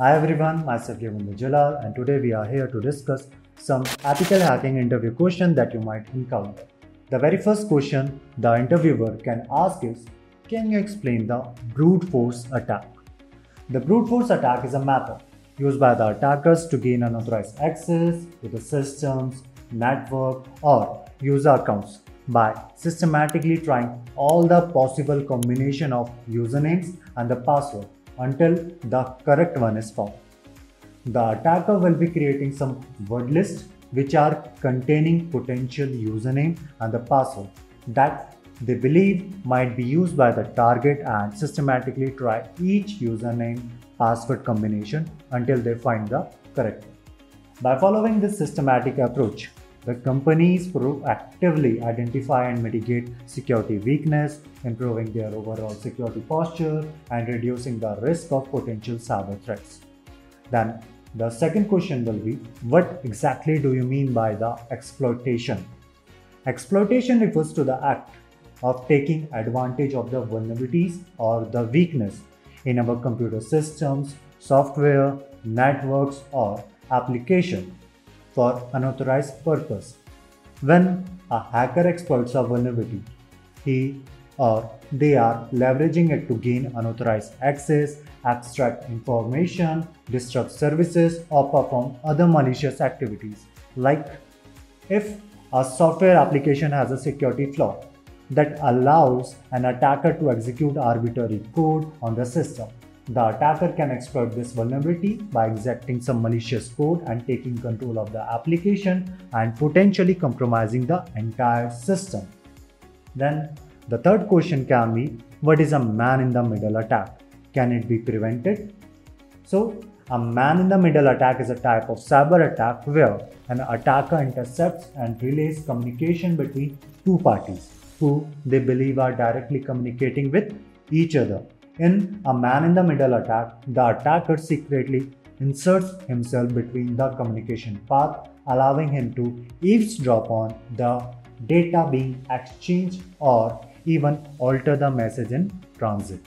Hi everyone, myself Yamundu Jalal and today we are here to discuss some ethical hacking interview question that you might encounter. The very first question the interviewer can ask is, can you explain the brute force attack? The brute force attack is a method used by the attackers to gain unauthorized access to the systems, network or user accounts by systematically trying all the possible combination of usernames and the password until the correct one is found. The attacker will be creating some word lists which are containing potential username and the password that they believe might be used by the target and systematically try each username password combination until they find the correct one. By following this systematic approach, the companies proactively identify and mitigate security weakness, improving their overall security posture, and reducing the risk of potential cyber threats. Then, the second question will be What exactly do you mean by the exploitation? Exploitation refers to the act of taking advantage of the vulnerabilities or the weakness in our computer systems, software, networks, or application for unauthorized purpose. When a hacker exploits a vulnerability, he or they are leveraging it to gain unauthorized access, extract information, disrupt services, or perform other malicious activities. Like if a software application has a security flaw that allows an attacker to execute arbitrary code on the system. The attacker can exploit this vulnerability by injecting some malicious code and taking control of the application and potentially compromising the entire system. Then the third question can be what is a man in the middle attack? Can it be prevented? So a man in the middle attack is a type of cyber attack where an attacker intercepts and relays communication between two parties who they believe are directly communicating with each other in a man in the middle attack, the attacker secretly inserts himself between the communication path, allowing him to eavesdrop on the data being exchanged or even alter the message in transit.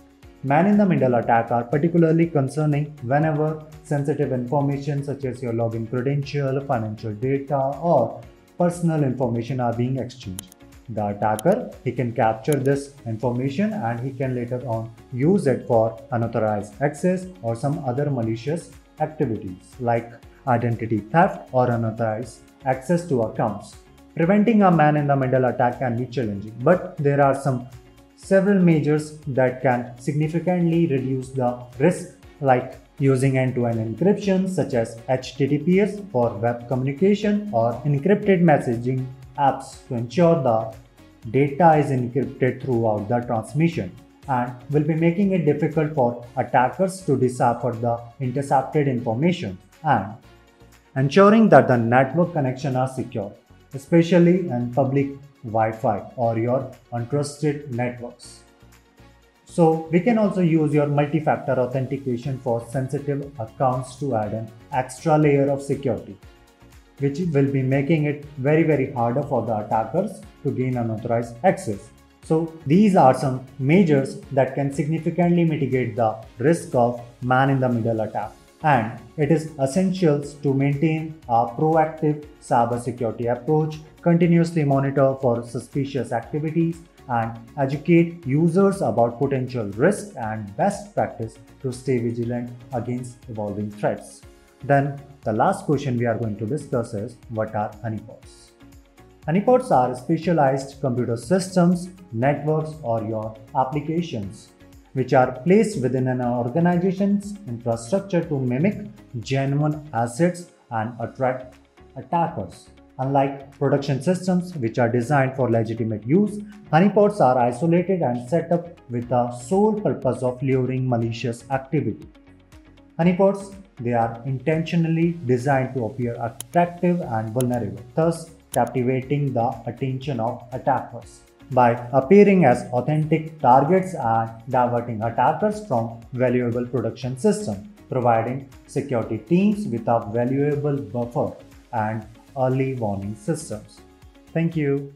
Man in the middle attack are particularly concerning whenever sensitive information such as your login credential, financial data, or personal information are being exchanged the attacker. He can capture this information and he can later on use it for unauthorized access or some other malicious activities like identity theft or unauthorized access to accounts. Preventing a man in the middle attack can be challenging but there are some several measures that can significantly reduce the risk like using end-to-end encryption such as HTTPS for web communication or encrypted messaging apps to ensure the data is encrypted throughout the transmission and will be making it difficult for attackers to decipher the intercepted information and ensuring that the network connection are secure, especially in public Wi-Fi or your untrusted networks. So we can also use your multi-factor authentication for sensitive accounts to add an extra layer of security which will be making it very very harder for the attackers to gain unauthorized access. So these are some measures that can significantly mitigate the risk of man in the middle attack. And it is essential to maintain a proactive cybersecurity approach, continuously monitor for suspicious activities, and educate users about potential risks and best practice to stay vigilant against evolving threats. Then the last question we are going to discuss is what are honeypots? Honeypots are specialized computer systems, networks or your applications which are placed within an organization's infrastructure to mimic genuine assets and attract attackers. Unlike production systems which are designed for legitimate use, honeypots are isolated and set up with the sole purpose of luring malicious activity. Honeypots they are intentionally designed to appear attractive and vulnerable, thus captivating the attention of attackers. By appearing as authentic targets and diverting attackers from valuable production systems, providing security teams with a valuable buffer and early warning systems. Thank you.